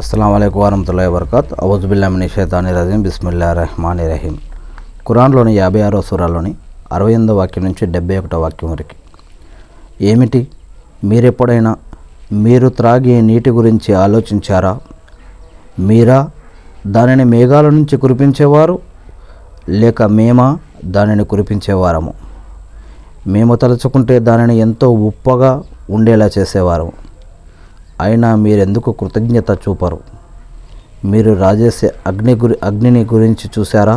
అస్సలం అయికు వరహతుల్లా వరకత్ అవుజుబిల్లామిని షేతాని రజీం బిస్మిల్లా రహమాని రహీం ఖురాన్లోని యాభై ఆరో సూరాలోని అరవై ఎనిమిదో వాక్యం నుంచి డెబ్బై ఒకటో వాక్యం వరకు. ఏమిటి? మీరెప్పుడైనా మీరు త్రాగే నీటి గురించి ఆలోచించారా? మీరా దానిని మేఘాల నుంచి కురిపించేవారు? లేక మేమా దానిని కురిపించేవారము? మేము తలుచుకుంటే దానిని ఎంతో ఉప్పగా ఉండేలా చేసేవారము. అయినా మీరెందుకు కృతజ్ఞత చూపరు? మీరు రాజేసే అగ్ని గురి అగ్నిని గురించి చూసారా